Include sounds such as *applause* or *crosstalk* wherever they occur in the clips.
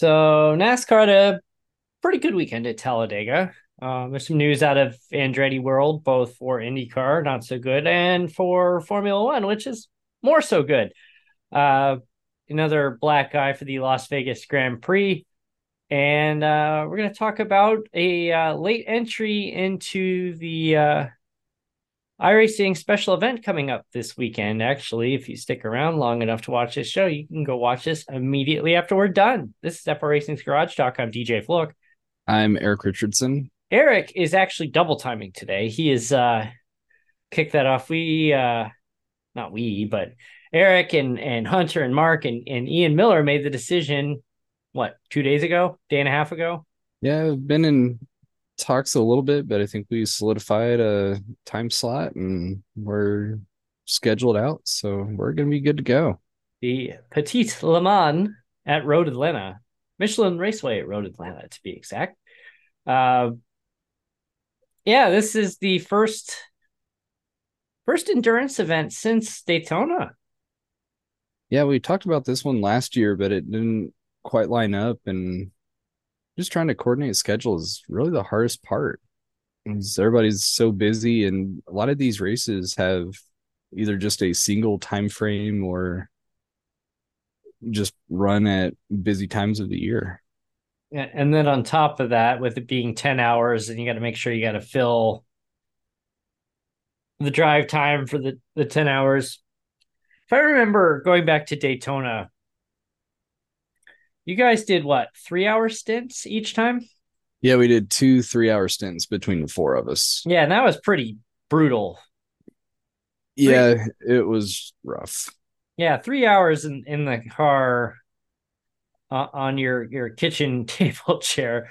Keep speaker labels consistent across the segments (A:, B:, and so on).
A: So NASCAR had a pretty good weekend at Talladega. Uh, there's some news out of Andretti World, both for IndyCar, not so good, and for Formula One, which is more so good. Uh, another black eye for the Las Vegas Grand Prix. And uh, we're going to talk about a uh, late entry into the uh, iRacing special event coming up this weekend. Actually, if you stick around long enough to watch this show, you can go watch this immediately after we're done. This is F-R Racing's Garage Talk. I'm DJ Flook.
B: I'm Erik Richardson.
A: Erik is actually double timing today. He is uh kicked that off. We uh not we, but Erik and and Hunter and Mark and, and Ian Miller made the decision what two days ago, day and a half ago.
B: Yeah, I've been in talks a little bit, but I think we solidified a time slot and we're scheduled out, so we're gonna be good to go.
A: The Petit Le Mans at Road Atlanta, Michelin Raceway at Road Atlanta to be exact. Uh, yeah, this is the first first endurance event since Daytona.
B: Yeah, we talked about this one last year, but it didn't quite line up and just trying to coordinate schedules is really the hardest part. Mm. Because everybody's so busy and a lot of these races have either just a single time frame or just run at busy times of the year.
A: Yeah, and then on top of that, with it being 10 hours, and you got to make sure you got to fill the drive time for the, the 10 hours. If I remember going back to Daytona, you guys did what, three hour stints each time?
B: Yeah, we did two three hour stints between the four of us.
A: Yeah, and that was pretty brutal.
B: Yeah, it was rough.
A: Yeah, three hours in, in the car uh, on your your kitchen *laughs* table chair.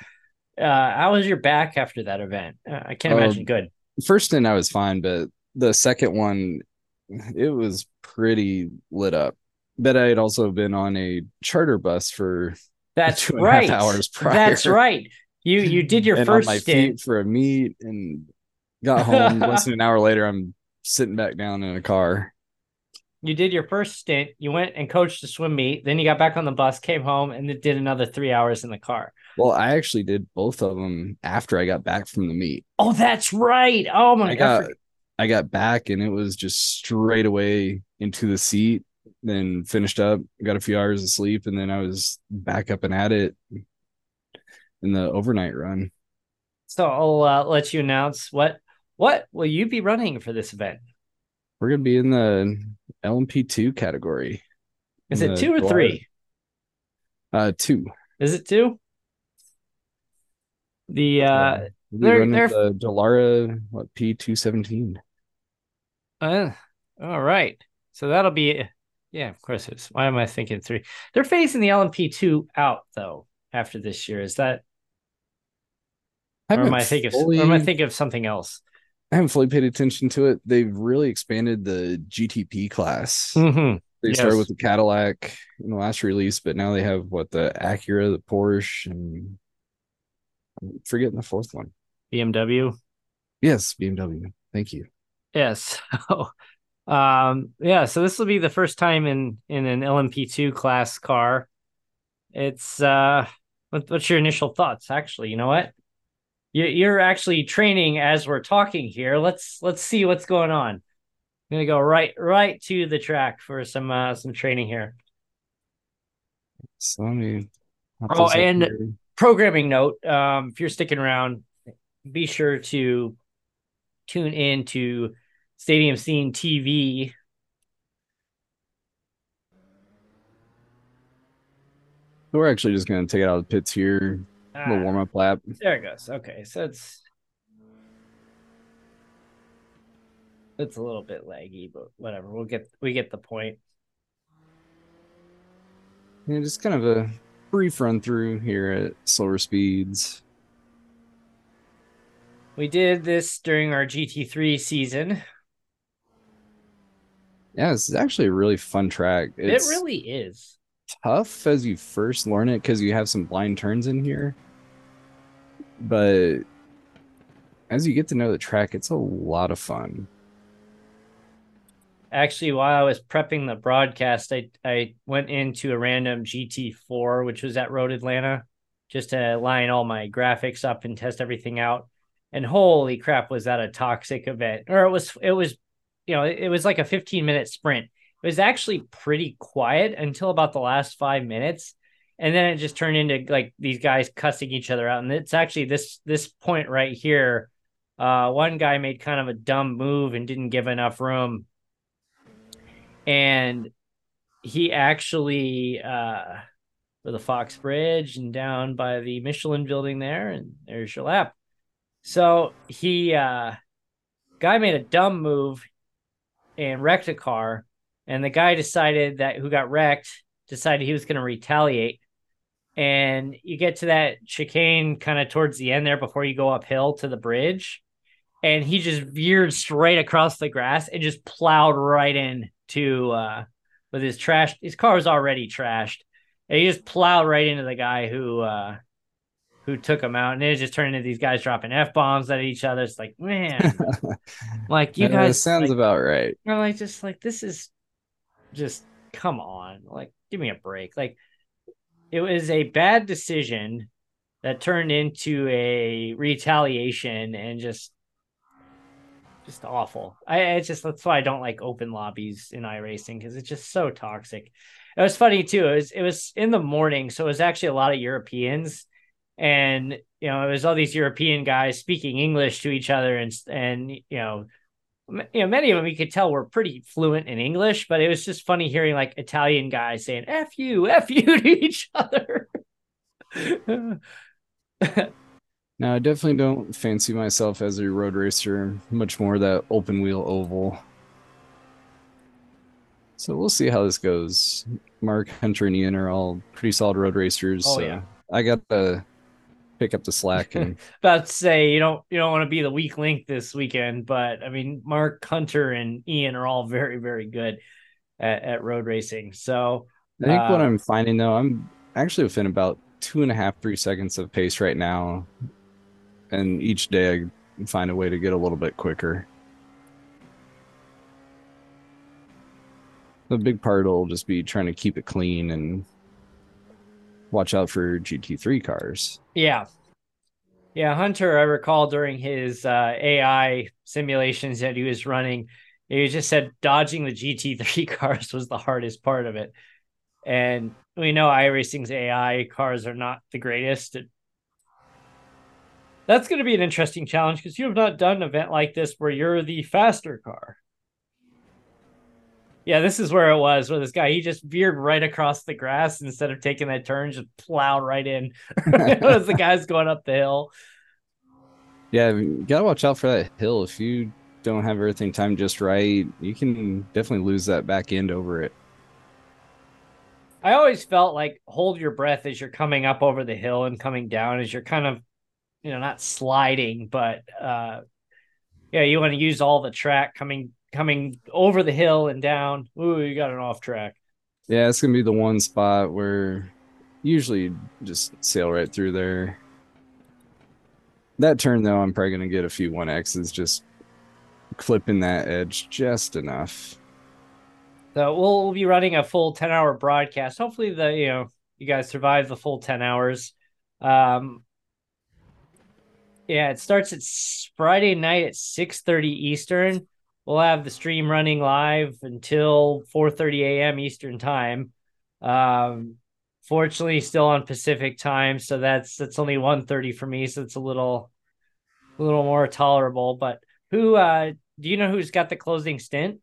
A: Uh, how was your back after that event? Uh, I can't imagine good.
B: First stint I was fine, but the second one, it was pretty lit up. But I had also been on a charter bus for
A: That's
B: two and
A: right.
B: half hours *laughs* prior.
A: That's right. You you did your first
B: on my
A: stint.
B: feet for a meet and got home. Less than an hour later, I'm sitting back down in a car. *laughs*
A: You did your first stint. You went and coached a swim meet. Then you got back on the bus, came home, and then did another three hours in the car.
B: Well, I actually did both of them after I got back from the meet.
A: Oh, that's right. Oh my
B: I
A: god.
B: got I got back and it was just straight away into the seat. Then finished up, got a few hours of sleep, and then I was back up and at it in the overnight run.
A: So I'll uh, let you announce what what will you be running for this event?
B: We're gonna be in the LMP two category.
A: Is it two or three?
B: Uh, two.
A: Is it two? The uh,
B: We'll
A: they're- they're-
B: the Dallara what P two seventeen.
A: uh all right. So that'll be yeah, of course it's why am I thinking three? They're phasing the LMP two out though after this year. Is that or am I thinking of or am I thinking of something else?
B: I haven't fully paid attention to it. They've really expanded the GTP class.
A: Mm-hmm.
B: They started with the Cadillac in the last release, but now they have what the Acura, the Porsche, and I'm forgetting the fourth one.
A: BMW.
B: Yes, BMW. Thank you.
A: Yes. *laughs* So, um, yeah. So this will be the first time in in an LMP2 class car. It's uh, what, what's your initial thoughts? Actually, you know what? You you're actually training as we're talking here. Let's let's see what's going on. I'm gonna go right right to the track for some uh some training here.
B: So let me.
A: Oh, and-
B: here.
A: Programming note: um, if you're sticking around, be sure to tune in to Stadium Scene TV
B: we're actually just gonna take it out of the pits here. A little
A: Ah,
B: warm up lap.
A: There it goes. Okay, so it's it's a little bit laggy, but whatever. We'll get we get the point.
B: Yeah, just kind of a brief run through here at slower speeds.
A: We did this during our GT3 season.
B: Yeah, this is actually a really fun track. It's
A: it really is.
B: tough as you first learn it because you have some blind turns in here. But as you get to know the track, it's a lot of fun.
A: actually while I was prepping the broadcast, I I went into a random GT4, which was at Road Atlanta, just to line all my graphics up and test everything out. And holy crap, was that a toxic event? Or it was it was, you know, it, it was like a 15 minute sprint. It was actually pretty quiet until about the last five minutes. And then it just turned into like these guys cussing each other out. And it's actually this this point right here. Uh, one guy made kind of a dumb move and didn't give enough room and he actually uh for the Fox Bridge and down by the Michelin building there, and there's your lap. So he uh guy made a dumb move and wrecked a car, and the guy decided that who got wrecked decided he was going to retaliate. And you get to that chicane kind of towards the end there before you go uphill to the bridge. And he just veered straight across the grass and just plowed right in to uh with his trash his car was already trashed and he just plowed right into the guy who uh who took them out and it just turned into these guys dropping f-bombs at each other it's like man *laughs* like you guys
B: sounds
A: like,
B: about right
A: you're like just like this is just come on like give me a break like it was a bad decision that turned into a retaliation and just just awful. I it's just that's why I don't like open lobbies in iRacing because it's just so toxic. It was funny too. It was it was in the morning, so it was actually a lot of Europeans, and you know it was all these European guys speaking English to each other, and and you know. You know, many of them you could tell were pretty fluent in English, but it was just funny hearing like Italian guys saying "f you, f you" *laughs* to each other. *laughs*
B: Now, I definitely don't fancy myself as a road racer, much more that open wheel oval. So we'll see how this goes. Mark, Hunter, and Ian are all pretty solid road racers.
A: Oh,
B: so
A: yeah.
B: I got to pick up the slack and *laughs*
A: about to say you don't you don't want to be the weak link this weekend, but I mean Mark Hunter and Ian are all very very good at, at road racing. So
B: I think what
A: uh,
B: I'm finding though, I'm actually within about two and a half, three seconds of pace right now. And each day I find a way to get a little bit quicker. The big part will just be trying to keep it clean and watch out for GT3 cars.
A: Yeah. Yeah, Hunter, I recall during his uh, AI simulations that he was running, he just said dodging the GT3 *laughs* cars was the hardest part of it. And we know iRacing's AI cars are not the greatest. That's going to be an interesting challenge because you have not done an event like this where you're the faster car. Yeah, this is where it was where this guy he just veered right across the grass instead of taking that turn, just plowed right in *laughs* as the guy's going up the hill.
B: Yeah, you gotta watch out for that hill. If you don't have everything timed just right, you can definitely lose that back end over it.
A: I always felt like hold your breath as you're coming up over the hill and coming down as you're kind of, you know, not sliding, but uh yeah, you want to use all the track coming coming over the hill and down. Ooh, you got an off track.
B: Yeah, it's gonna be the one spot where usually just sail right through there. That turn though, I'm probably gonna get a few one X's just clipping that edge just enough.
A: So we'll, we'll be running a full 10 hour broadcast. Hopefully the you know you guys survive the full 10 hours. Um yeah, it starts at Friday night at 6:30 Eastern. We'll have the stream running live until 4:30 a.m. Eastern time. Um fortunately still on Pacific time, so that's that's only 1:30 for me, so it's a little a little more tolerable, but who uh do you know who's got the closing stint?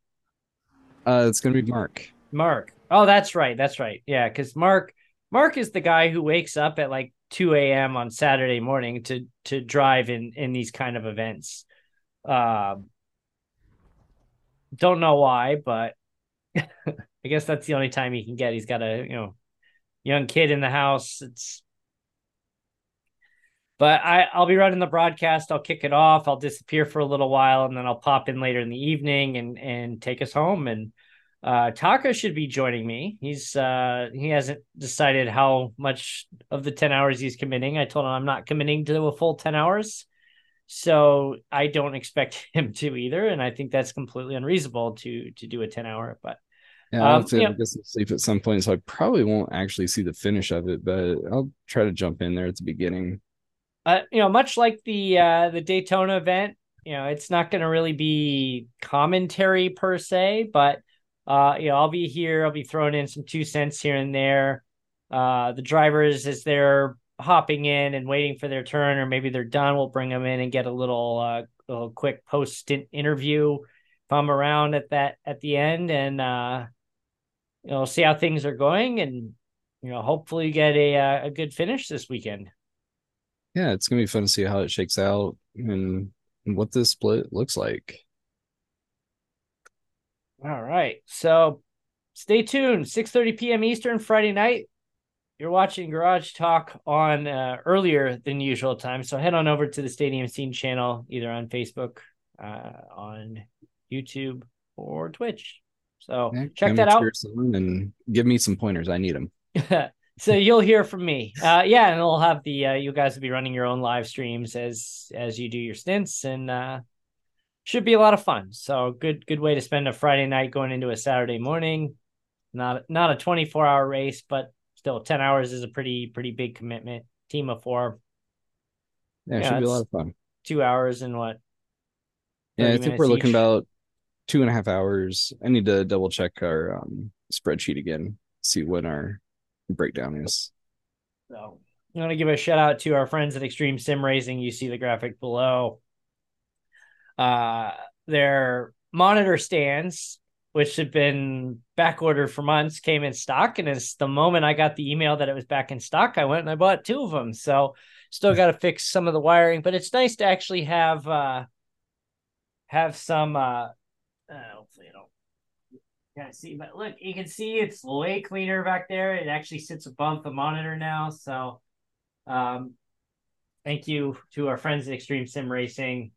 B: Uh, it's gonna be Mark.
A: Mark. Oh, that's right. That's right. Yeah, because Mark Mark is the guy who wakes up at like 2 a.m. on Saturday morning to to drive in in these kind of events. Um don't know why, but *laughs* I guess that's the only time he can get. He's got a, you know, young kid in the house. It's but I, I'll be running the broadcast. I'll kick it off. I'll disappear for a little while, and then I'll pop in later in the evening and and take us home. And uh, Taka should be joining me. He's uh, he hasn't decided how much of the ten hours he's committing. I told him I'm not committing to a full ten hours. So I don't expect *laughs* him to either, and I think that's completely unreasonable to to do a ten hour. But
B: yeah, I'll um, yeah. sleep at some point, so I probably won't actually see the finish of it, but I'll try to jump in there at the beginning.
A: Uh, you know, much like the uh, the Daytona event, you know, it's not going to really be commentary per se, but uh, you know, I'll be here. I'll be throwing in some two cents here and there. Uh, the drivers, as they're hopping in and waiting for their turn, or maybe they're done, we'll bring them in and get a little, uh, little quick post stint interview if I'm around at that at the end, and uh, you know, see how things are going, and you know, hopefully get a uh, a good finish this weekend.
B: Yeah, it's gonna be fun to see how it shakes out and what this split looks like.
A: All right. So stay tuned. 6:30 p.m. Eastern Friday night. You're watching Garage Talk on uh, earlier than usual time. So head on over to the Stadium Scene channel, either on Facebook, uh, on YouTube, or Twitch. So yeah, check that out.
B: And give me some pointers. I need them. *laughs*
A: so you'll hear from me. Uh, yeah, and we'll have the uh, you guys will be running your own live streams as as you do your stints, and uh, should be a lot of fun. So good good way to spend a Friday night going into a Saturday morning. Not not a 24 hour race, but still 10 hours is a pretty pretty big commitment. Team of four.
B: Yeah, it should be a lot of fun.
A: Two hours and what?
B: Yeah, I think we're looking about two and a half hours. I need to double check our um, spreadsheet again, see what our breakdown is.
A: So I want to give a shout out to our friends at Extreme Sim Racing. You see the graphic below. Uh, their monitor stands, which had been back ordered for months, came in stock. And it's the moment I got the email that it was back in stock, I went and I bought two of them. So still got to fix some of the wiring, but it's nice to actually have uh, have some. Uh, uh, hopefully, I don't can't see, but look, you can see it's way cleaner back there. It actually sits above the monitor now. So, um, thank you to our friends at Extreme Sim Racing.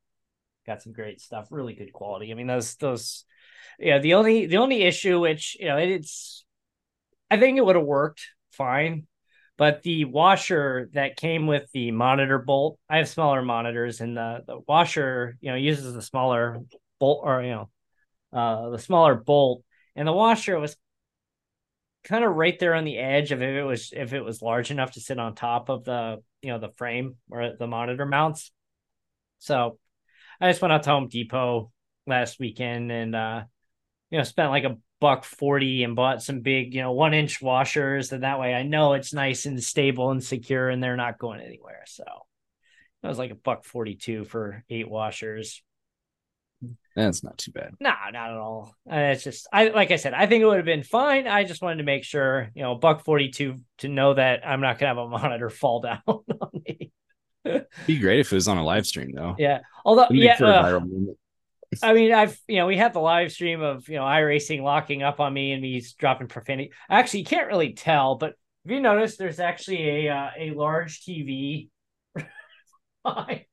A: Got some great stuff, really good quality. I mean, those those, yeah. The only the only issue, which you know, it, it's, I think it would have worked fine, but the washer that came with the monitor bolt, I have smaller monitors, and the the washer, you know, uses the smaller bolt or you know, uh, the smaller bolt and the washer was kind of right there on the edge of if it was if it was large enough to sit on top of the you know the frame or the monitor mounts. So I just went out to Home Depot last weekend and uh you know spent like a buck 40 and bought some big you know one inch washers and that way I know it's nice and stable and secure and they're not going anywhere. So it was like a buck 42 for eight washers.
B: That's not too bad.
A: No, not at all. Uh, it's just I like I said, I think it would have been fine. I just wanted to make sure, you know, buck forty two to know that I'm not gonna have a monitor *laughs* fall down on me.
B: be great if it was on a live stream though.
A: Yeah. Although yeah, uh, I mean, I've you know, we had the live stream of you know iRacing locking up on me and me dropping profanity. Actually, you can't really tell, but if you notice, there's actually a uh, a large TV. *laughs* *laughs* I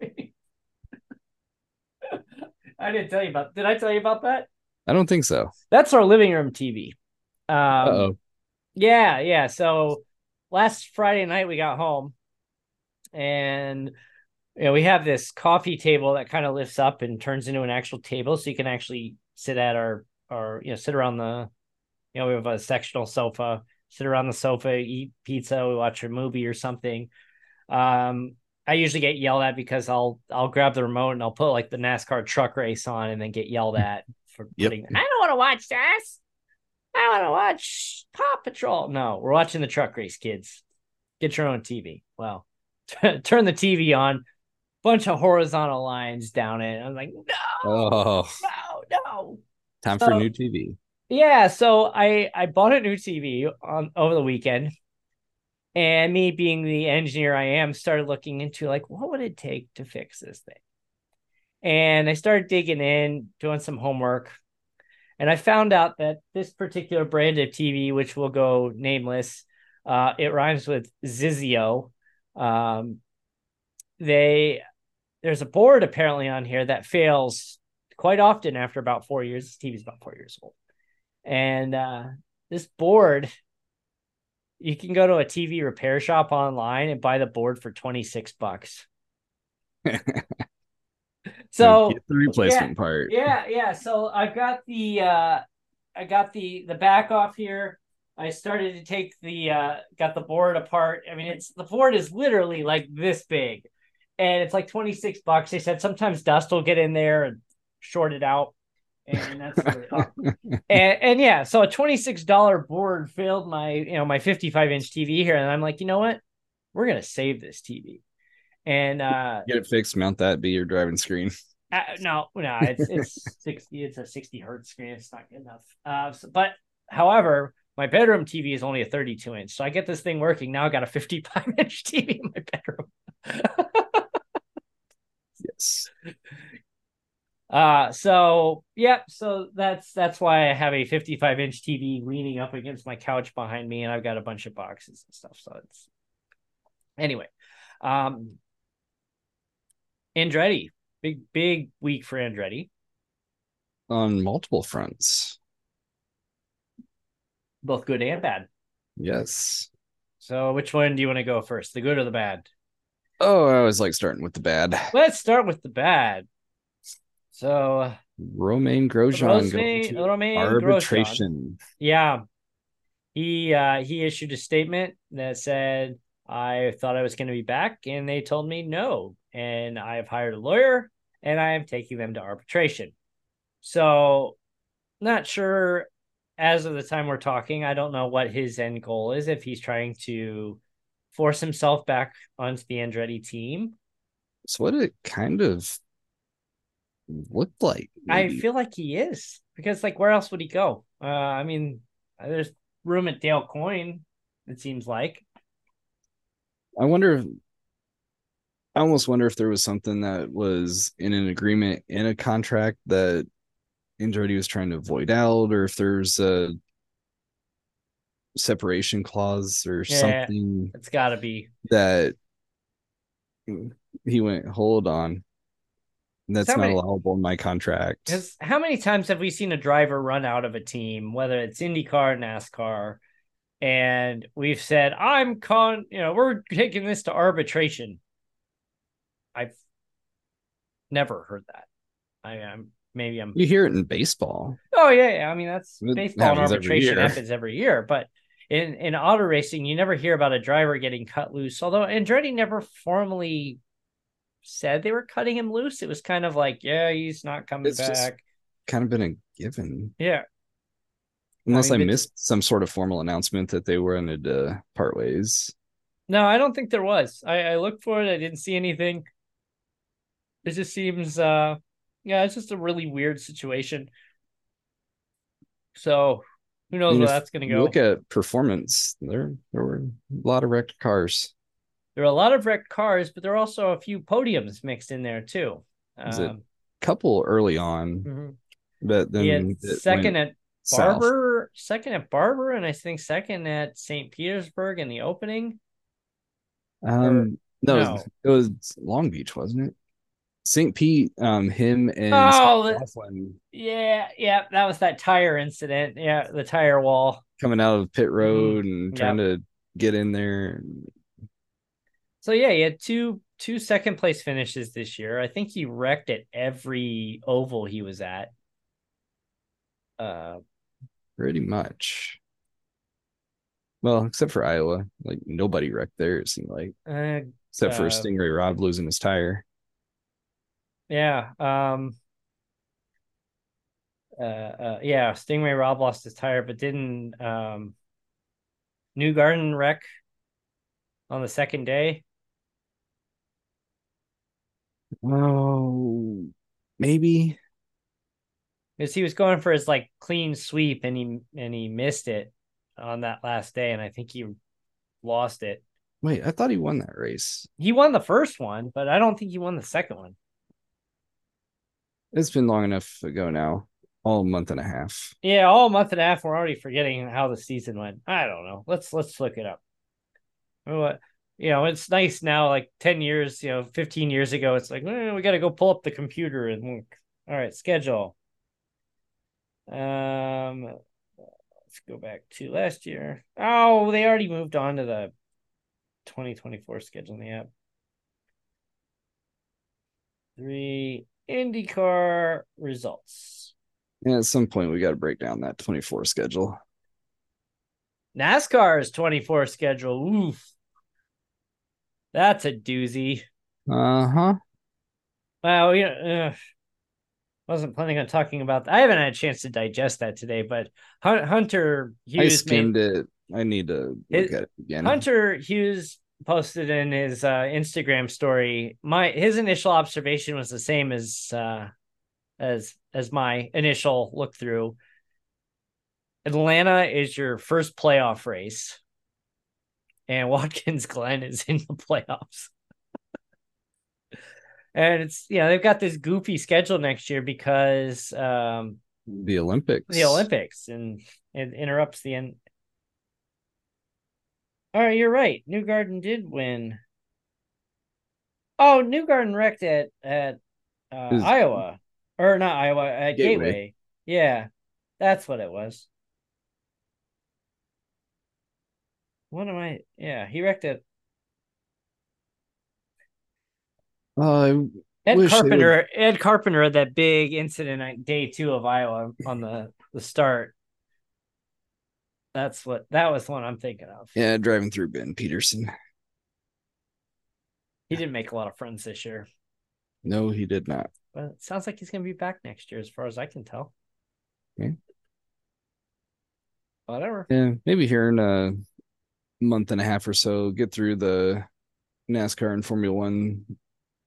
A: didn't tell you about. Did I tell you about that?
B: I don't think so.
A: That's our living room TV. Um, oh. Yeah, yeah. So last Friday night we got home, and you know we have this coffee table that kind of lifts up and turns into an actual table, so you can actually sit at our or you know sit around the, you know we have a sectional sofa, sit around the sofa, eat pizza, we watch a movie or something. Um, I usually get yelled at because I'll I'll grab the remote and I'll put like the NASCAR truck race on and then get yelled at for yep. putting. I don't want to watch this. I want to watch Paw Patrol. No, we're watching the truck race, kids. Get your own TV. Well, *laughs* turn the TV on. Bunch of horizontal lines down it. I'm like, no, oh. no, no.
B: Time so, for a new TV.
A: Yeah, so I I bought a new TV on over the weekend and me being the engineer I am, started looking into like, what would it take to fix this thing? And I started digging in, doing some homework. And I found out that this particular brand of TV, which will go nameless, uh, it rhymes with Zizio. Um, they there's a board apparently on here that fails quite often after about four years. This TV is about four years old, and uh, this board you can go to a TV repair shop online and buy the board for 26 bucks. *laughs* So
B: the replacement
A: yeah,
B: part.
A: Yeah, yeah. So I've got the uh I got the the back off here. I started to take the uh got the board apart. I mean it's the board is literally like this big. And it's like 26 bucks. They said sometimes dust will get in there and short it out. And that's *laughs* and, and yeah, so a $26 board filled my, you know, my 55 inch TV here. And I'm like, you know what? We're gonna save this TV. And uh
B: Get it fixed, mount that, be your driving screen.
A: uh, no, no, it's it's *laughs* sixty. It's a sixty hertz screen. It's not good enough. Uh, so, but however, my bedroom TV is only a thirty-two inch, so I get this thing working. Now I got a fifty-five inch TV in my bedroom. *laughs* Uh so yeah, so that's that's why I have a fifty-five inch TV leaning up against my couch behind me, and I've got a bunch of boxes and stuff. So it's anyway. Um, Andretti, big big week for Andretti.
B: On multiple fronts.
A: both good and bad.
B: Yes.
A: So, which one do you want to go first, the good or the bad?
B: Oh, I always like starting with the bad.
A: Let's start with the bad. So,
B: Romain Grosjean
A: Romain,
B: to
A: Romain
B: arbitration.
A: Grosjean, yeah, he uh, he issued a statement that said, "I thought I was going to be back, and they told me no, and I have hired a lawyer, and I am taking them to arbitration." So, not sure as of the time we're talking, I don't know what his end goal is. If he's trying to force himself back onto the Andretti team,
B: It's what it kind of looked like.
A: I feel like he is because, like, where else would he go? Uh, I mean, there's room at Dale Coyne. It seems like.
B: I wonder if I almost wonder if there was something that was in an agreement in a contract that Andretti was trying to avoid out, or if there's a separation clause or
A: Yeah.
B: something
A: It's got to be.
B: that he went, hold on. That's
A: How
B: not
A: many-
B: allowable in my contract.
A: How many times have we seen a driver run out of a team, whether it's IndyCar, NASCAR, and we've said, "I'm con," you know, we're taking this to arbitration. I've never heard that. I am maybe I'm.
B: You hear it in baseball.
A: Oh yeah, yeah. I mean that's
B: It
A: baseball and
B: happens every
A: arbitration happens every year, but in in auto racing, you never hear about a driver getting cut loose. Although Andretti never formally said they were cutting him loose, it was kind of like, yeah, he's not coming
B: It's
A: back.
B: Kind of been a given.
A: Yeah,
B: Unless I,
A: mean, it's-
B: missed some sort of formal announcement that they were in to part ways.
A: No, I don't think there was. I, I looked for it. I didn't see anything. It just seems, uh, yeah, it's just a really weird situation. So who knows
B: I mean,
A: where that's going to go?
B: Look at performance. There, there were a lot of wrecked cars.
A: there are a lot of wrecked cars, but there are also a few podiums mixed in there too. Um,
B: Couple early on,
A: mhm.
B: but then
A: He had
B: it
A: second at
B: south.
A: Barber, second at Barber, and I think second at St. Petersburg in the opening.
B: Um, no,
A: no.
B: it was Long Beach, wasn't it? St. Pete, um, him and
A: Oh, the- Yeah, yeah, that was that tire incident. Yeah, the tire wall.
B: coming out of pit road and
A: Mm-hmm. Yep.
B: trying to get in there.
A: So yeah, he had two two second place finishes this year. I think he wrecked at every oval he was at. Uh
B: Pretty much. Well, except for Iowa, like nobody wrecked there. It seemed like,
A: uh
B: except for
A: Uh,
B: Sting Ray Robb losing his tire.
A: Yeah. Um uh, uh yeah, Sting Ray Robb lost his tire, but didn't um Newgarden wreck on the second day.
B: Oh, maybe.
A: Because he was going for his like clean sweep and he and he missed it on that last day, and I think he lost it.
B: Wait, I thought he won that race.
A: He won the first one, but I don't think he won the second one.
B: It's been long enough ago now, all month and a half.
A: Yeah, all month and a half. We're already forgetting how the season went. I don't know. Let's let's look it up. What you know, it's nice now. Like ten years, you know, fifteen years ago, it's like eh, we got to go pull up the computer and look. All right, schedule. Um, let's go back to last year. Oh, they already moved on to the 2024 schedule in the app. three IndyCar results.
B: Yeah, at some point we got to break down that 24 schedule.
A: NASCAR's 24 schedule. Oof. That's a doozy.
B: Uh huh.
A: Well, you know, uh, wasn't planning on talking about that. I haven't had a chance to digest that today, but Hunter Hughes
B: I skimmed made, it. I need to look at it again.
A: Hunter Hughes posted in his uh, Instagram story. My his initial observation was the same as uh, as as my initial look through. Atlanta is your first playoff race, and *laughs* Watkins Glen is in the playoffs. and it's you know they've got this goofy schedule next year because um,
B: the Olympics,
A: the Olympics, and it interrupts the end. All right, you're right. Newgarden did win. Oh, Newgarden wrecked at at uh, Iowa or not Iowa at Gateway. Gateway. Yeah, that's what it was. What am I? Yeah, he wrecked it.
B: Uh,
A: Ed Carpenter. Ed Carpenter had that big incident at day two of Iowa on the the start. That's what that was the one I'm thinking of.
B: Yeah, driving through Ben Pedersen.
A: He didn't make a lot of friends this year.
B: No, he did not.
A: But it sounds like he's going to be back next year, as far as I can tell.
B: Okay.
A: Whatever.
B: Yeah, maybe here in a month and a half or so, get through the NASCAR and Formula One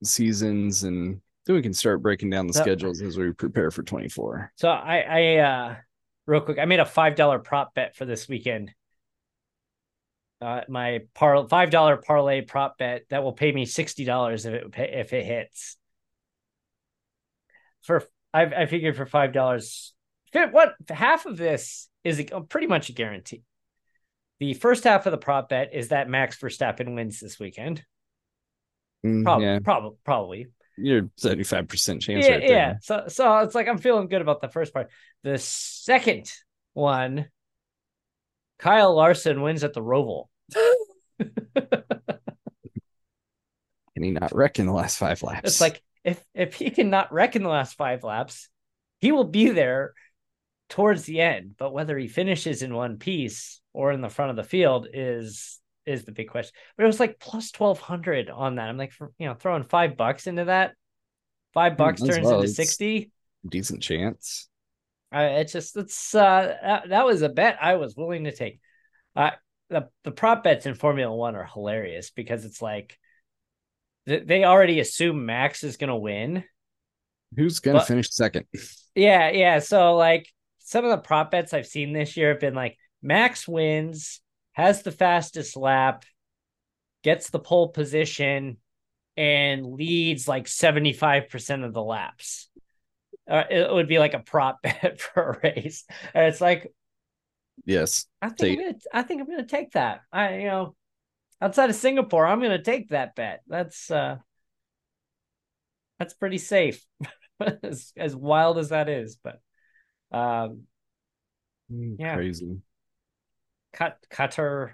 B: seasons, and then we can start breaking down the so, schedules as we prepare for 24.
A: So I, I, uh, real quick, I made a five dollar prop bet for this weekend. Uh, my par five dollar parlay prop bet that will pay me sixty dollars if it if it hits for I, I figured for five dollars, what half of this is a, pretty much a guarantee. The first half of the prop bet is that Max Verstappen wins this weekend.
B: Mm, probably, yeah.
A: probably, probably.
B: You're seventy five percent chance.
A: Yeah,
B: right
A: yeah. So, so it's like I'm feeling good about the first part. The second one, Kyle Larson wins at the Roval. *laughs*
B: Can he not wreck in the last five laps?
A: It's like if if he cannot wreck in the last five laps, he will be there towards the end. But whether he finishes in one piece or in the front of the field is is the big question. But it was like plus twelve hundred on that. I'm like, for, you know, throwing five bucks into that. Five bucks turns well. into sixty.
B: Decent chance.
A: Uh, it's just it's uh that, that was a bet I was willing to take. Uh the the prop bets in Formula One are hilarious because it's like they already assume Max is going to win.
B: Who's going to finish second?
A: Yeah, yeah. So like some of the prop bets I've seen this year have been like Max wins, has the fastest lap, gets the pole position, and leads like 75% of the laps. Uh, it would be like a prop *laughs* bet for a race. And it's like,
B: yes,
A: I think I'm gonna, I think I'm gonna take that. I you know outside of Singapore, I'm going to take that bet. That's uh that's pretty safe. *laughs* as, as wild as that is, but um
B: mm, yeah. Crazy.
A: Cut Qatar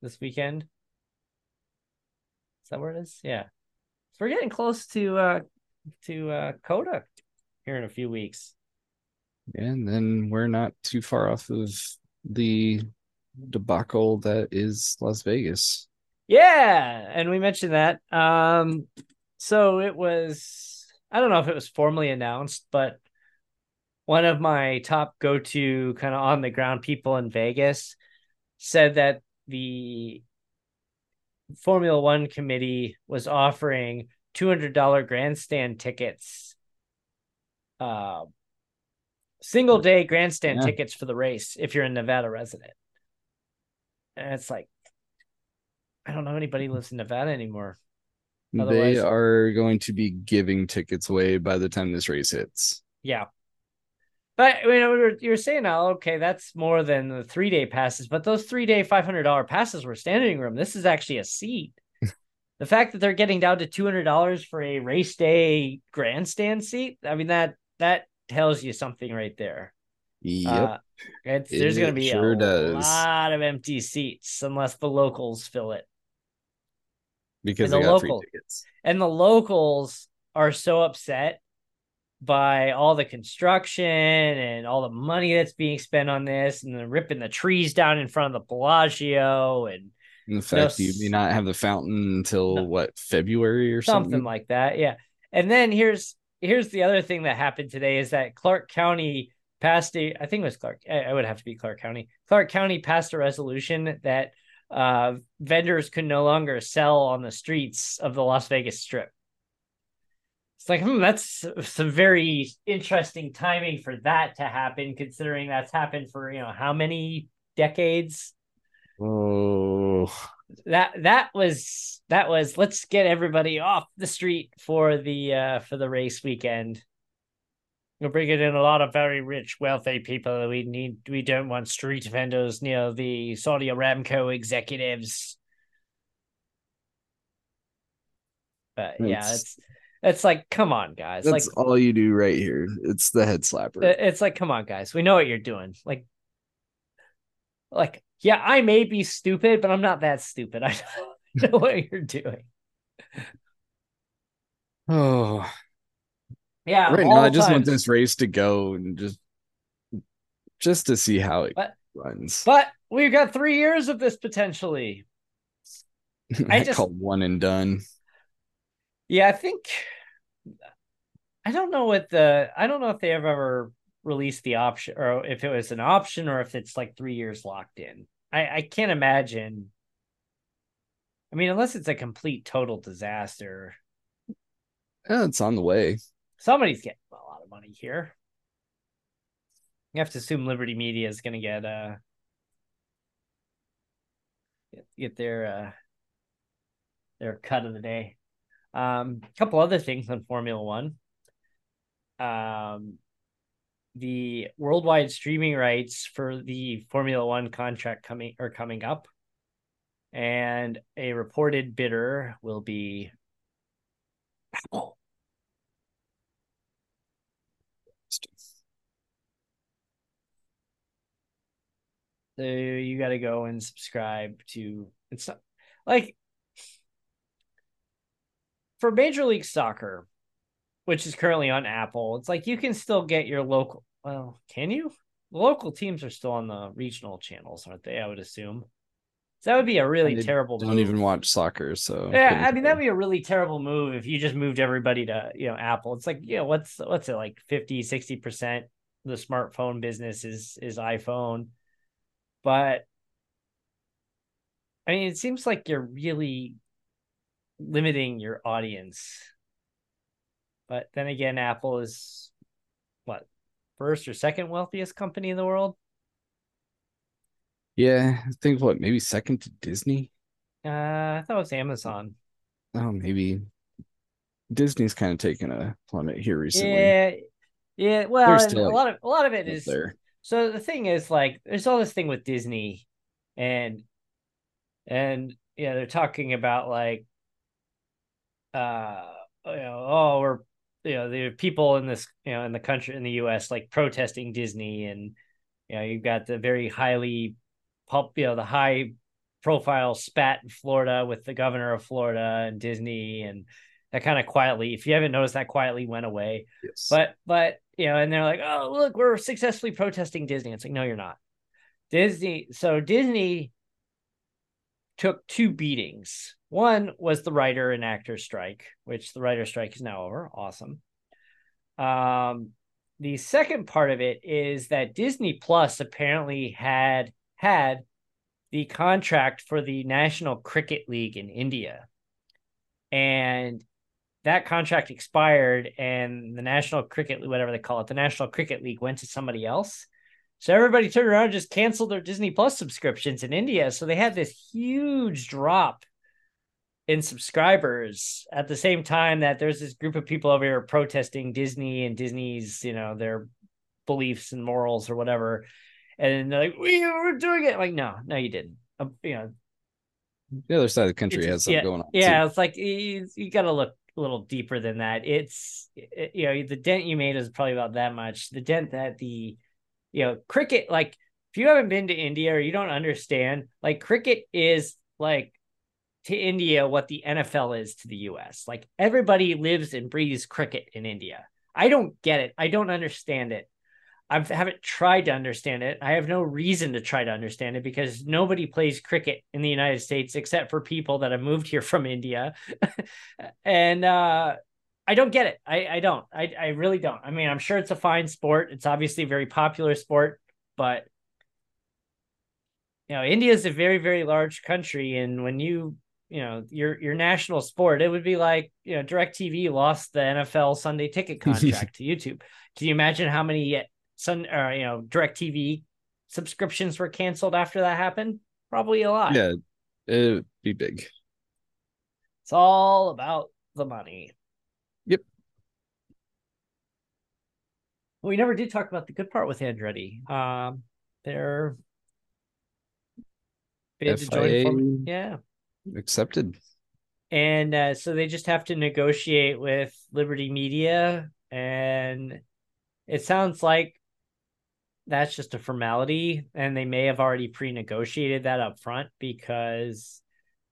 A: this weekend. Is that where it is? Yeah. So we're getting close to uh to uh COTA here in a few weeks.
B: And then we're not too far off of the debacle that is Las Vegas.
A: Yeah, and we mentioned that. Um, so it was I don't know if it was formally announced, but one of my top go-to kind of on the ground people in Vegas said that the Formula One committee was offering two hundred dollar grandstand tickets, uh, single day grandstand yeah. tickets for the race if you're a Nevada resident. And it's like, I don't know anybody lives in Nevada anymore.
B: Otherwise, they are going to be giving tickets away by the time this race hits.
A: Yeah. But you know, you're saying now, okay, that's more than the three day passes, but those three day five hundred dollar passes were standing room. This is actually a seat. *laughs* the fact that they're getting down to two hundred dollars for a race day grandstand seat, I mean that that tells you something right there.
B: Yep. Uh,
A: it's, there's going to be sure a does. lot of empty seats unless the locals fill it.
B: Because and the locals,
A: And the locals are so upset by all the construction and all the money that's being spent on this and then ripping the trees down in front of the Bellagio and,
B: and the fact you, know, you may not have the fountain until no, what February or something?
A: something like that. Yeah. And then here's here's the other thing that happened today is that Clark County passed a I think it was Clark I would have to be Clark County. Clark County passed a resolution that uh, vendors could no longer sell on the streets of the Las Vegas Strip. It's like, hmm, that's some very interesting timing for that to happen, considering that's happened for you know how many decades.
B: Oh,
A: that that was that was. Let's get everybody off the street for the uh for the race weekend. We're bringing in a lot of very rich, wealthy people. We need. We don't want street vendors near the Saudi Aramco executives. But yeah, it's it's like, come on, guys.
B: That's
A: like
B: all you do right here. It's the head slapper.
A: It's like, come on, guys. We know what you're doing. Like, like, yeah, I may be stupid, but I'm not that stupid. *laughs* I know what you're doing.
B: Oh,
A: yeah.
B: Right now, I just times. want this race to go and just, just to see how it but, runs.
A: But we've got three years of this potentially. *laughs*
B: I, I just called one and done.
A: Yeah, I think I don't know what the I don't know if they have ever released the option or if it was an option or if it's like three years locked in. I, I can't imagine. I mean, unless it's a complete total disaster.
B: Yeah, it's on the way.
A: Somebody's getting a lot of money here. You have to assume Liberty Media is going to get uh get, get their uh their cut of the day. Um, a couple other things on Formula One. Um, the worldwide streaming rights for the Formula One contract coming are coming up, and a reported bidder will be Apple. So you got to go and subscribe to. It's not like for Major League Soccer, which is currently on Apple, it's like you can still get your local. Well, can you? The local teams are still on the regional channels, aren't they? I would assume. So that would be a really I terrible.
B: Don't move. even watch soccer, so
A: yeah. I mean, that'd be a really terrible move if you just moved everybody to you know Apple. It's like you know what's what's it like 50 60 percent the smartphone business is is iPhone, but I mean, it seems like you're really limiting your audience. But then again, Apple is what first or second wealthiest company in the world.
B: Yeah, I think what maybe second to Disney.
A: Uh, I thought it was Amazon.
B: Oh, maybe Disney's kind of taken a plummet here recently.
A: Yeah, yeah. Well, a lot of a lot of it is there. So the thing is, like, there's all this thing with Disney, and and yeah, they're talking about like uh, you know, oh, we're you know, there are people in this, you know, in the country in the U.S. like protesting Disney, and you know, you've got the very highly pulp, you know, the high profile spat in Florida with the governor of Florida and Disney, and that kind of quietly, if you haven't noticed, that quietly went away. Yes. But but you know, and they're like, oh, look, we're successfully protesting Disney. It's like, no, you're not. Disney. So Disney took two beatings. One was the writer and actor strike, which the writer strike is now over. Awesome. Um, the second part of it is that Disney Plus apparently had had the contract for the National Cricket League in India. And that contract expired and the National Cricket whatever they call it, the National Cricket League went to somebody else. So everybody turned around and just canceled their Disney Plus subscriptions in India. So they had this huge drop in subscribers at the same time that there's this group of people over here protesting Disney and Disney's, you know, their beliefs and morals or whatever. And they're like, we were doing it. Like, no, no, you didn't. Um, you know,
B: the other side of the country has something
A: yeah,
B: going on.
A: Yeah,
B: too.
A: it's like you, you got to look a little deeper than that. It's, it, you know, the dent you made is probably about that much. The dent that the you know, cricket, like if you haven't been to India or you don't understand, like cricket is like to India what the NFL is to the US. Like everybody lives and breathes cricket in India. I don't get it. I don't understand it. I haven't tried to understand it. I have no reason to try to understand it because nobody plays cricket in the United States except for people that have moved here from India. *laughs* and uh, I don't get it. I, I don't. I, I really don't. I mean, I'm sure it's a fine sport. It's obviously a very popular sport, but you know, India is a very, very large country. And when you you know your your national sport it would be like you know DirecTV lost the nfl sunday ticket *laughs* contract to youtube. Can you imagine how many sun or uh, you know DirecTV subscriptions were canceled after that happened? Probably a lot.
B: Yeah it'd be big.
A: It's all about the money.
B: Yep.
A: Well, we never did talk about the good part with andretti. Um they're
B: bid to join
A: yeah
B: accepted.
A: And uh, so they just have to negotiate with Liberty Media. And it sounds like that's just a formality. And they may have already pre negotiated that up front because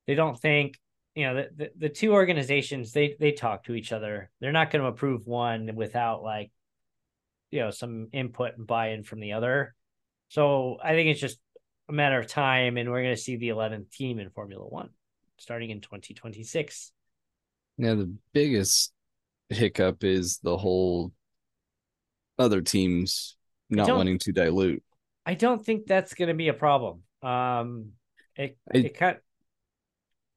A: they don't think, you know, the, the, the two organizations, they, they talk to each other. They're not going to approve one without like, you know, some input and buy in from the other. So I think it's just a matter of time, and we're going to see the 11th team in Formula One starting in 2026.
B: Yeah, the biggest hiccup is the whole other teams not wanting to dilute.
A: I don't think that's going to be a problem. Um, it, I, it kind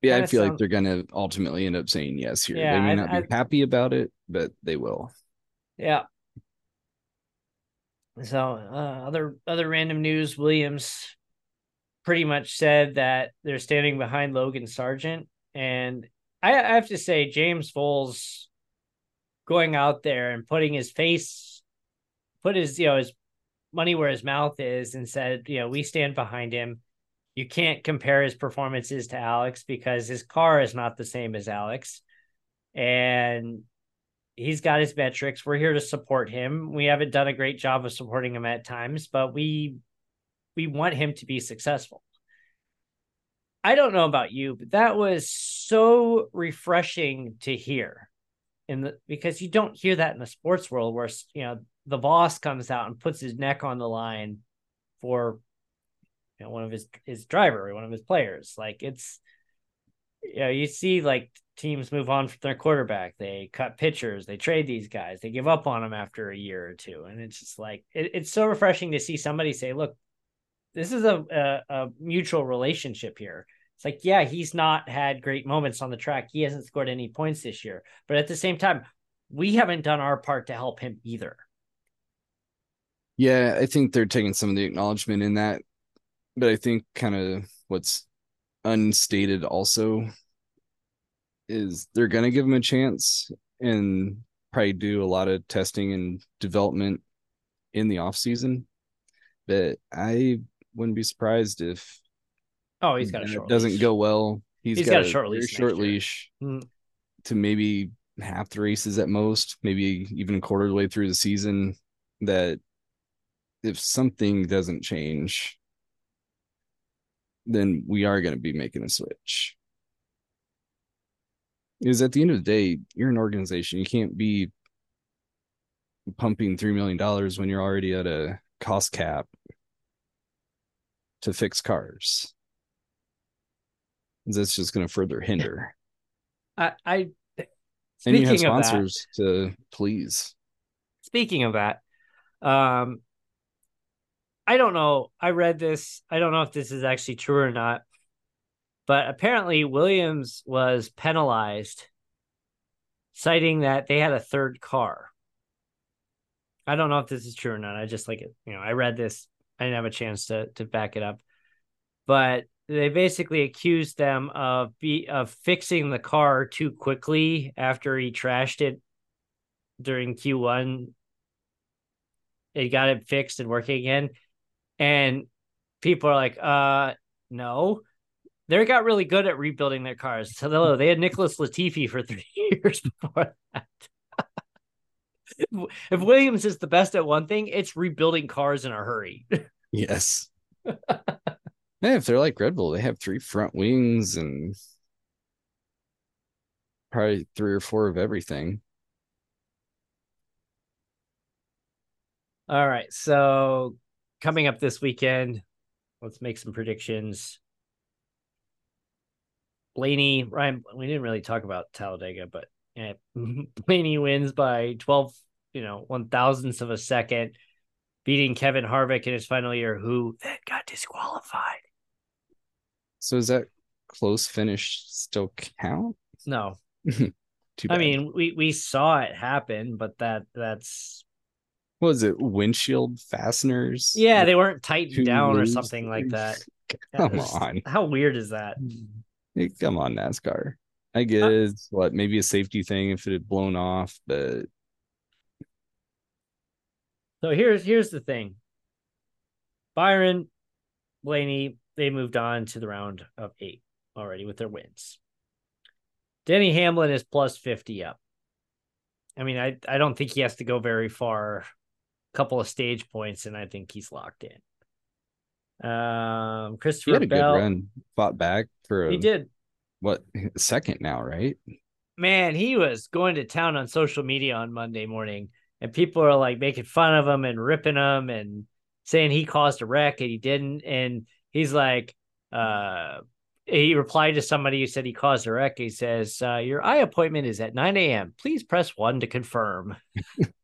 B: yeah, I feel sounds, like they're going to ultimately end up saying yes here. Yeah, they may I, not be I, happy about it, but they will.
A: Yeah. So, uh, other other random news: Williams pretty much said that they're standing behind Logan Sargeant. And I, have to say, James Vowles going out there and putting his face, put his, you know, his money where his mouth is and said, you know, we stand behind him. You can't compare his performances to Alex because his car is not the same as Alex. And he's got his metrics. We're here to support him. We haven't done a great job of supporting him at times, but we we want him to be successful. I don't know about you, but that was so refreshing to hear in the because you don't hear that in the sports world where you know the boss comes out and puts his neck on the line for you know one of his his driver or one of his players. Like it's you know, you see like teams move on from their quarterback. They cut pitchers. They trade these guys. They give up on them after a year or two. And it's just like, it, it's so refreshing to see somebody say, look, this is a, a, a mutual relationship here. It's like, yeah, he's not had great moments on the track. He hasn't scored any points this year, but at the same time, we haven't done our part to help him either.
B: Yeah, I think they're taking some of the acknowledgement in that, but I think kind of what's unstated also is they're going to give him a chance and probably do a lot of testing and development in the off season. But I wouldn't be surprised if
A: oh he's got a short
B: doesn't
A: leash.
B: go well.
A: he's, he's got, got, a short leash,
B: short leash mm. to maybe half the races at most, maybe even a quarter of the way through the season. That if something doesn't change, then we are going to be making a switch. Is at the end of the day, you're an organization. You can't be pumping $3 million when you're already at a cost cap to fix cars. That's just going to further hinder. *laughs*
A: I, I
B: and you have sponsors that, to please.
A: Speaking of that, um, I don't know. I read this. I don't know if this is actually true or not, but apparently Williams was penalized, citing that they had a third car. I don't know if this is true or not. I just like it. You know, I read this I didn't have a chance to to back it up, but they basically accused them of be of fixing the car too quickly after he trashed it during Q1. They got it fixed and working again, and people are like, "Uh, no." They got really good at rebuilding their cars. *laughs* So they had Nicholas Latifi for three *laughs* years before that if Williams is the best at one thing, it's rebuilding cars in a hurry.
B: yes. *laughs* yeah, if they're like Red Bull, they have three front wings and probably three or four of everything.
A: All right. So coming up this weekend, let's make some predictions. Blaney, Ryan, we didn't really talk about Talladega, but yeah, Blaney *laughs* wins by 12, you know, one thousandths of a second, beating Kevin Harvick in his final year, who then got disqualified.
B: So is that close finish still count?
A: No. *laughs* I mean, we we saw it happen, but that that's
B: what was it? Windshield fasteners?
A: yeah, they weren't tightened down or something like that. *laughs*
B: Come
A: That was-
B: on.
A: How weird is that?
B: Come on, NASCAR. I guess what maybe a safety thing if it had blown off, but
A: So here's here's the thing. Byron, Blaney, they moved on to the round of eight already with their wins. Denny Hamlin is plus 50 up. I mean, I, I don't think he has to go very far. A couple of stage points, and I think he's locked in. Um
B: he
A: Christopher
B: had a
A: Bell.
B: good run. Fought back for a,
A: He did.
B: What second now, right?
A: man, he was going to town on social media on Monday morning, and people are like making fun of him and ripping him and saying he caused a wreck and he didn't. And he's like, uh, he replied to somebody who said he caused a wreck. He says, uh, Your eye appointment is at 9 a.m. Please press one to confirm. *laughs*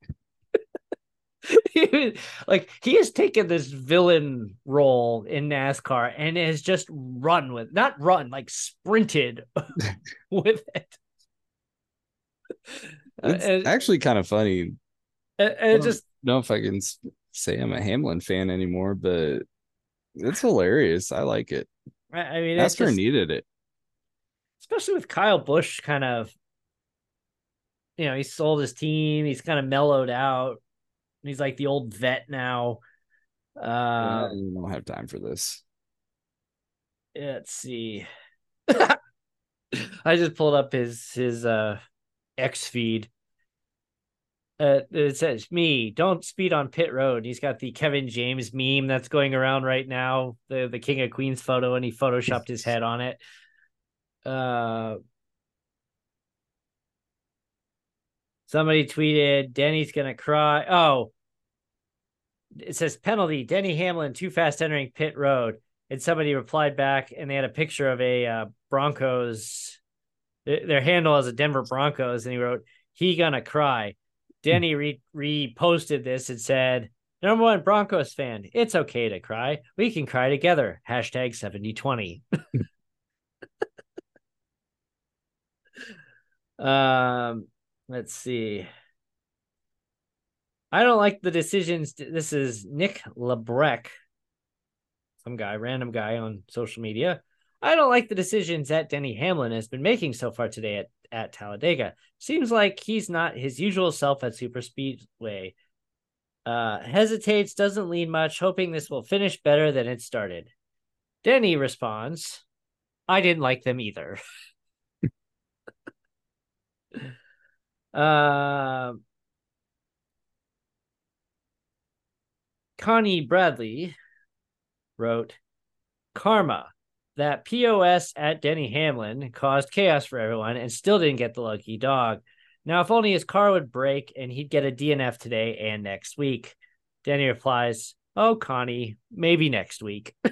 A: *laughs* Like he has taken this villain role in NASCAR and has just run with not run like sprinted *laughs* *laughs* with it. Uh,
B: It's
A: and-
B: actually kind of funny.
A: and- and just
B: know if I can say I'm a Hamlin fan anymore, but it's hilarious. I like it.
A: I mean,
B: NASCAR
A: just,
B: needed it.
A: especially with Kyle Busch kind of, you know, he sold his team. He's kind of mellowed out. He's like the old vet now. Uh,
B: I don't have time for this.
A: let's see. *laughs* I just pulled up his his uh X feed. Uh, it says me don't speed on pit road. He's got the Kevin James meme that's going around right now, the the King of Queens photo, and he photoshopped his head on it. Uh, somebody tweeted Denny's gonna cry. Oh, it says penalty. Denny Hamlin too fast entering pit road. And somebody replied back and they had a picture of a uh, Broncos their handle is a Denver Broncos and he wrote he gonna cry. Denny re- reposted this and said number one Broncos fan it's okay to cry. We can cry together. Hashtag 7020 *laughs* um let's see I don't like the decisions this is Nick Lebrecht some guy, random guy on social media. I don't like the decisions that Denny Hamlin has been making so far today at, at Talladega. Seems like he's not his usual self at Super Speedway. Uh, hesitates, doesn't lean much, hoping this will finish better than it started. Denny responds, I didn't like them either. *laughs* Um, Connie Bradley wrote, Karma. That POS at Denny Hamlin caused chaos for everyone and still didn't get the lucky dog. Now, if only his car would break and he'd get a DNF today and next week. Denny replies, Oh, Connie, maybe next week. *laughs*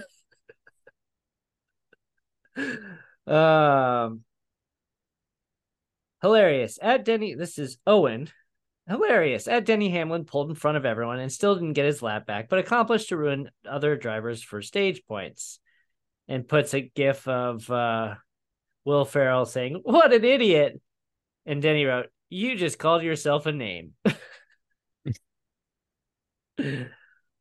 A: um, hilarious. At Denny, this is Owen. Hilarious. At Denny Hamlin pulled in front of everyone and still didn't get his lap back, but accomplished to ruin other drivers for stage points. And puts a gif of uh, Will Ferrell saying, What an idiot. And Denny wrote, You just called yourself a name. *laughs*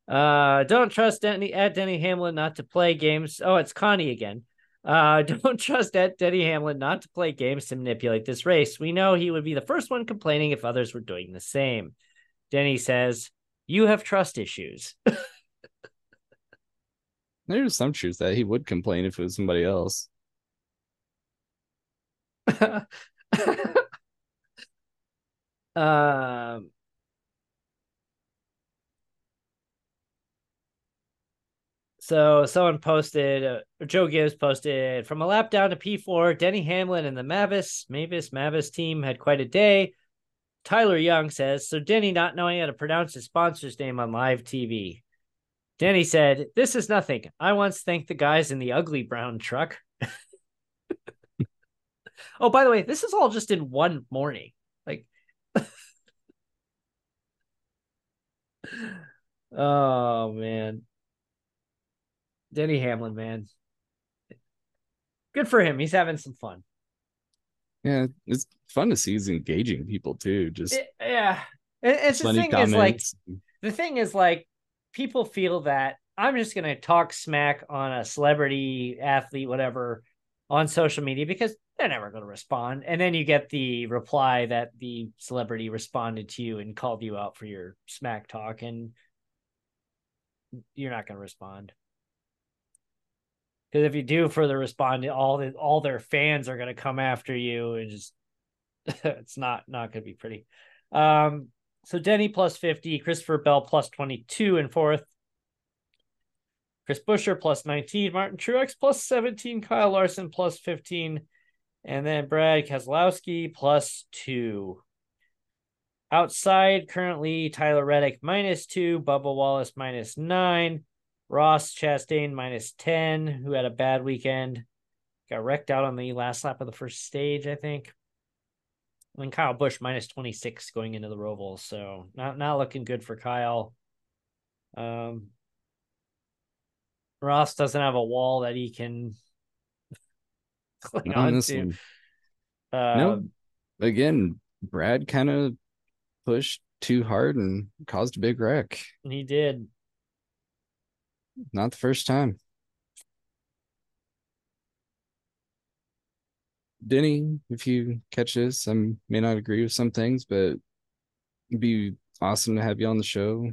A: uh, don't trust Denny at Denny Hamlin not to play games. Oh, it's Connie again. Uh, *laughs* don't trust at Denny Hamlin not to play games to manipulate this race. We know he would be the first one complaining if others were doing the same. Denny says, You have trust issues. *laughs*
B: There's some truth that he would complain if it was somebody else. *laughs*
A: um, So someone posted, uh, Joe Gibbs posted from a lap down to P4. Denny Hamlin and the Mavis, Mavis, Mavis team had quite a day. Tyler Young says, so Denny not knowing how to pronounce his sponsor's name on live TV. Denny said, This is nothing. I once thanked the guys in the ugly brown truck. *laughs* oh, by the way, this is all just in one morning. Like, *laughs* oh, man. Denny Hamlin, man. Good for him. He's having some fun.
B: Yeah, it's fun to see he's engaging people too. Just
A: It- yeah. It- it's the thing is like the thing is like people feel that I'm just gonna talk smack on a celebrity athlete, whatever, on social media because they're never gonna respond. And then you get the reply that the celebrity responded to you and called you out for your smack talk, and you're not gonna respond. Because if you do further respond, all the all their fans are gonna come after you and just *laughs* it's not not gonna be pretty. Um so Denny plus 50, Christopher Bell plus 22 in fourth. Chris Buescher plus 19, Martin Truex plus 17, Kyle Larson plus 15, and then Brad Keselowski plus two. Outside, currently Tyler Reddick minus two, Bubba Wallace minus nine, Ross Chastain minus 10, who had a bad weekend. Got wrecked out on the last lap of the first stage, I think. And then Kyle Busch minus 26 going into the Roval. So not not looking good for Kyle. Um Ross doesn't have a wall that he can cling
B: on
A: to. Uh,
B: no, again, Brad kind of pushed too hard and caused a big wreck.
A: he did.
B: Not the first time. Denny, if you catch this, I may not agree with some things, but it'd be awesome to have you on the show.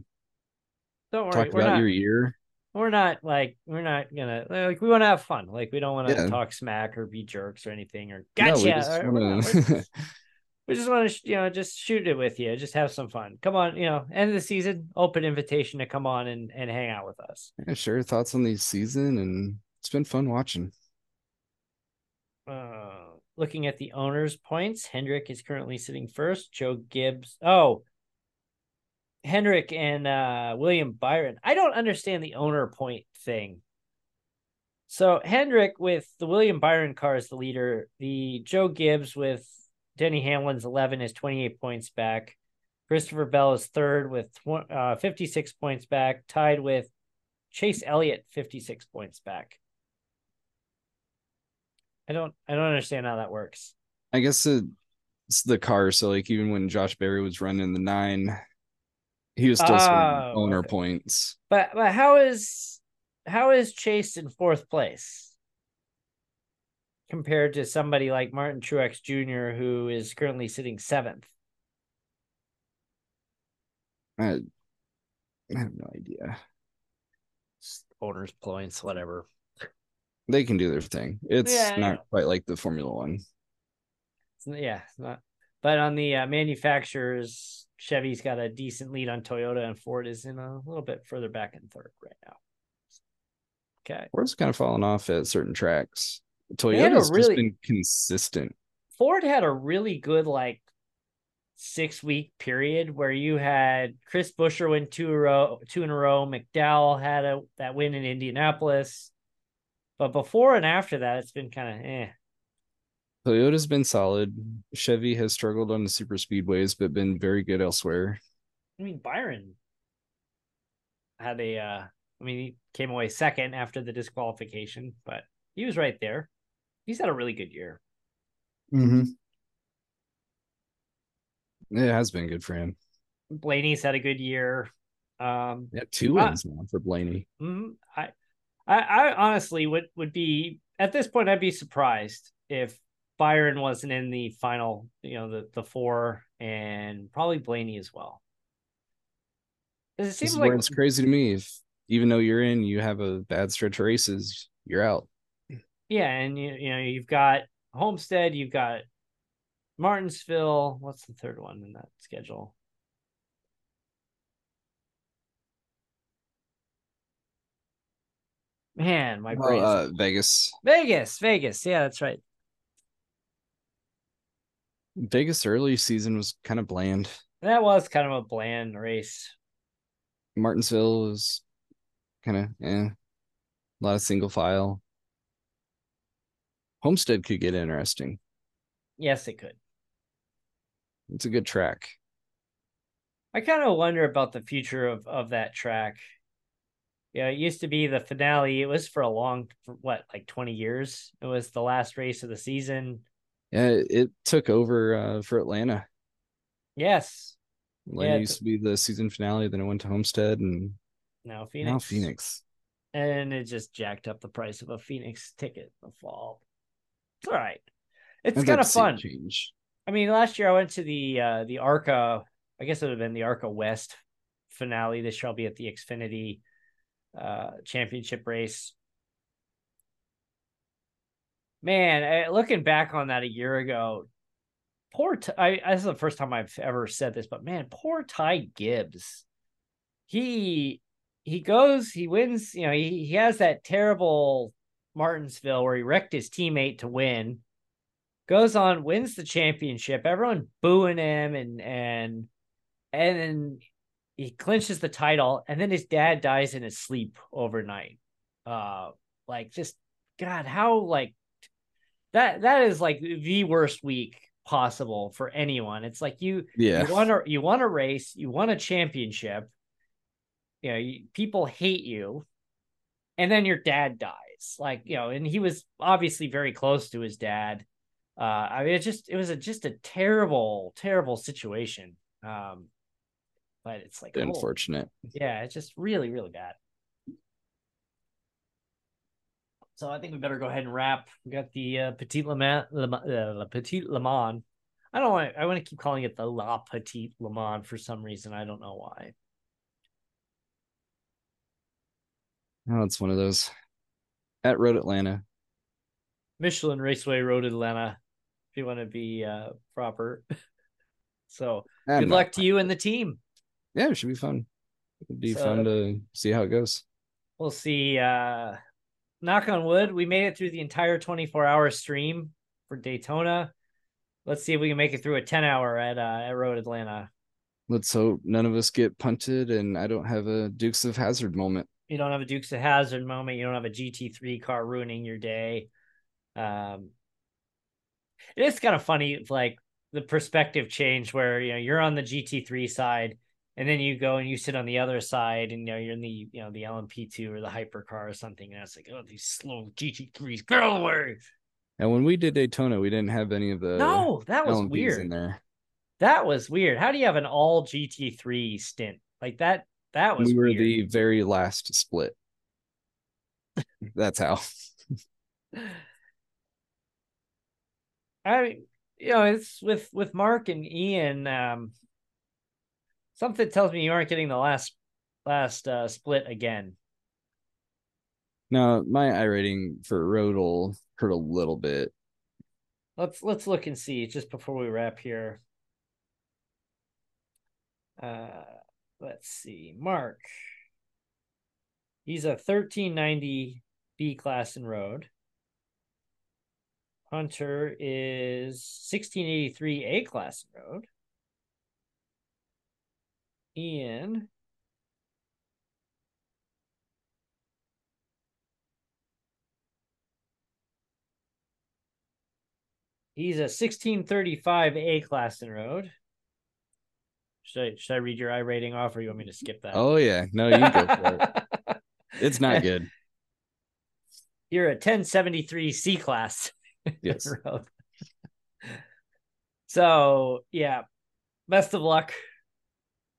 A: Don't worry.
B: Talk
A: We're
B: about
A: not,
B: your year.
A: we're not like we're not gonna like we want to have fun. Like we don't want to
B: Yeah.
A: talk smack or be jerks or anything or
B: No,
A: gotcha.
B: we just wanna-
A: not- we're just- *laughs* we just want to you know just shoot it with you just have some fun. Come on you know end of the season open invitation to come on and, and hang out with us.
B: Yeah, share your thoughts on the season, and it's been fun watching.
A: uh looking at the owners points hendrick is currently sitting first joe gibbs oh hendrick and uh william byron. I don't understand the owner point thing. So hendrick with the william byron car is the leader the joe gibbs with denny hamlin's 11 is 28 points back christopher bell is third with tw- uh, 56 points back tied with chase elliott 56 points back I don't I don't understand how that works.
B: I guess it's the car. So, like, even when Josh Berry was running the nine, he was still
A: Oh,
B: owner
A: okay.
B: points.
A: But but how is how is Chase in fourth place compared to somebody like Martin Truex Jr. who is currently sitting seventh?
B: I, I have no idea.
A: Just Owners points, whatever.
B: They can do their thing. It's
A: Yeah,
B: not
A: know.
B: quite like the Formula One.
A: It's yeah, it's not. But on the uh, manufacturers, Chevy's got a decent lead on Toyota, and Ford is in a little bit further back in third right now. Okay.
B: Ford's kind of falling off at certain tracks. Toyota's
A: really-
B: just been consistent.
A: Ford had a really good like six week period where you had Chris Buescher win two a row, two in a row. McDowell had a that win in Indianapolis, but before and after that, it's been kind of eh.
B: Toyota's been solid. Chevy has struggled on the super speedways, but been very good elsewhere.
A: I mean, Byron had a. uh I mean, he came away second after the disqualification, but he was right there. He's had a really good year.
B: Mm-hmm. It has been good for him.
A: Blaney's had a good year. Um,
B: Yeah, two
A: Ah.
B: wins now for Blaney.
A: Mhm. I, I, I honestly would would be at this point. I'd be surprised if Byron wasn't in the final. You know, the the four and probably Blaney as well. It seems like
B: where it's crazy to me. If even though you're in, you have a bad stretch of races, you're out.
A: Yeah, and you you know you've got Homestead, you've got Martinsville. What's the third one in that schedule? Man, my
B: Well, uh, Vegas.
A: Vegas, Vegas. Yeah, that's right.
B: Vegas early season was kind of bland.
A: That was kind of a bland race.
B: Martinsville was kind of eh. A lot of single file. Homestead could get interesting.
A: Yes, it could.
B: It's a good track.
A: I kind of wonder about the future of of that track. Yeah, it used to be the finale. It was for a long, for what, like twenty years. It was the last race of the season.
B: Yeah, it, it took over uh, for Atlanta.
A: Yes.
B: Atlanta
A: Yeah,
B: used to be the season finale, then it went to Homestead and
A: Now Phoenix.
B: now Phoenix.
A: And it just jacked up the price of a Phoenix ticket in the fall. It's all right. It's kind of
B: to see it
A: fun.
B: Change.
A: I mean, last year I went to the uh the Arca, I guess it would have been the Arca West finale. This I'll be at the Xfinity uh championship race. Man, I, looking back on that a year ago, poor T- I this is the first time I've ever said this, but man, poor Ty Gibbs. He he goes, he wins, you know, he, he has that terrible Martinsville where he wrecked his teammate to win goes on, wins the championship. Everyone booing him, and and and then he clinches the title, and then his dad dies in his sleep overnight. Uh, like just God, how like that that is like the worst week possible for anyone. It's like you
B: Yeah.
A: you want to you want a race, you want a championship. You know, you, people hate you, and then your dad dies. Like you know, and he was obviously very close to his dad. Uh, I mean, it just it was a just a terrible, terrible situation. Um, but it's like oh,
B: Unfortunate.
A: yeah, it's just really, really bad. So I think we better go ahead and wrap. We got the uh, Petit Le Mans, Le, uh, Le Petit Le Mans. I don't want. I want to keep calling it the La Petite Le Mans for some reason. I don't know why.
B: Oh, it's one of those. At Road Atlanta.
A: Michelin Raceway Road Atlanta. If you want to be uh, proper. *laughs* so
B: I'm
A: good luck to you and the team.
B: Yeah, it should be fun. It'd be
A: So-
B: fun to see how it goes.
A: We'll see. Uh, knock on wood, we made it through the entire 24 hour stream for Daytona. Let's see if we can make it through a 10 hour at uh, at Road Atlanta.
B: Let's hope none of us get punted and I don't have a Dukes of Hazzard moment.
A: You don't have a Dukes of Hazzard moment. You don't have a GT3 car ruining your day. Um, it is kind of funny, like the perspective change where you know you're on the GT3 side, and then you go and you sit on the other side, and you know you're in the you know the LMP2 or the hypercar or something, and it's like, oh, these slow GT3s, go away.
B: And when we did Daytona, we didn't have any of the
A: no, that was
B: LMPs
A: weird.
B: in there.
A: That was weird. How do you have an all GT3 stint like that? That was
B: We were
A: weird.
B: the very last split. That's how. *laughs*
A: I mean, you know, it's with with Mark and Ian. Um, something tells me you aren't getting the last last uh, split again.
B: Now, my iRating for road will hurt a little bit.
A: Let's let's look and see just before we wrap here. Uh, let's see, Mark. He's a thirteen ninety B class in road. Hunter is 1683 A class in road. Ian He's a 1635 A class in road. Should I should I read your iRating off or you want me to skip that?
B: Oh yeah, no, you go for it. *laughs* It's not good.
A: You're a 1073 C class. *laughs*
B: Yes.
A: so yeah. Best of luck.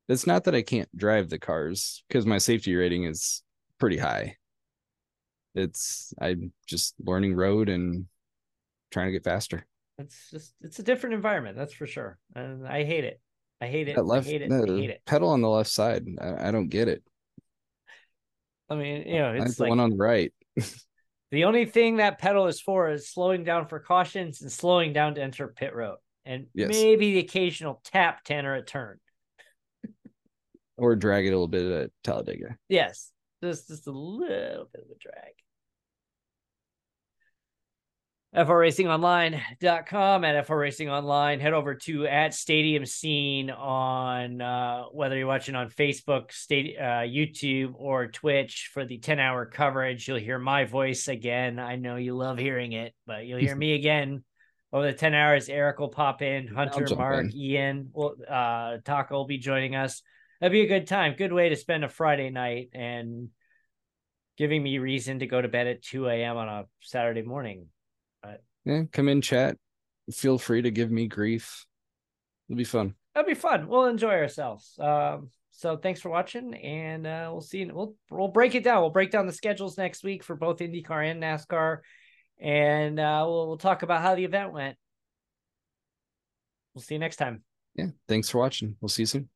B: It's not that I can't drive the cars because my safety rating is pretty high. It's I'm just learning road and trying to get faster.
A: It's just it's a different environment, that's for sure. And I hate it. I hate it.
B: That left
A: I hate it. I hate it.
B: pedal on the left side, I, I don't get it.
A: I mean, you know, it's
B: the one on the right. *laughs*
A: the only thing that pedal is for is slowing down for cautions and slowing down to enter pit road. And
B: Yes.
A: maybe the occasional tap ten or a turn.
B: Or drag it a little bit at Talladega.
A: Yes. Just just a little bit of a drag. FRRacingOnline.com at FR Online. Head over to at Stadium Scene on uh, whether you're watching on Facebook, state, uh, YouTube, or Twitch for the 10 hour coverage. You'll hear my voice again. I know you love hearing it, but you'll hear *laughs* me again over the 10 hours. Erik will pop in, Hunter, Mark, in. Ian, will, uh, Taco will be joining us. That'd be a good time. Good way to spend a Friday night and giving me reason to go to bed at 2 a.m. on a Saturday morning. But
B: yeah, come in, chat. Feel free to give me grief. It'll be fun.
A: That'll be fun. We'll enjoy ourselves. Um, so thanks for watching, and uh, we'll see. We'll we'll break it down. We'll break down the schedules next week for both IndyCar and NASCAR, and uh, we'll we'll talk about how the event went. We'll see you next time.
B: Yeah. Thanks for watching. We'll see you soon.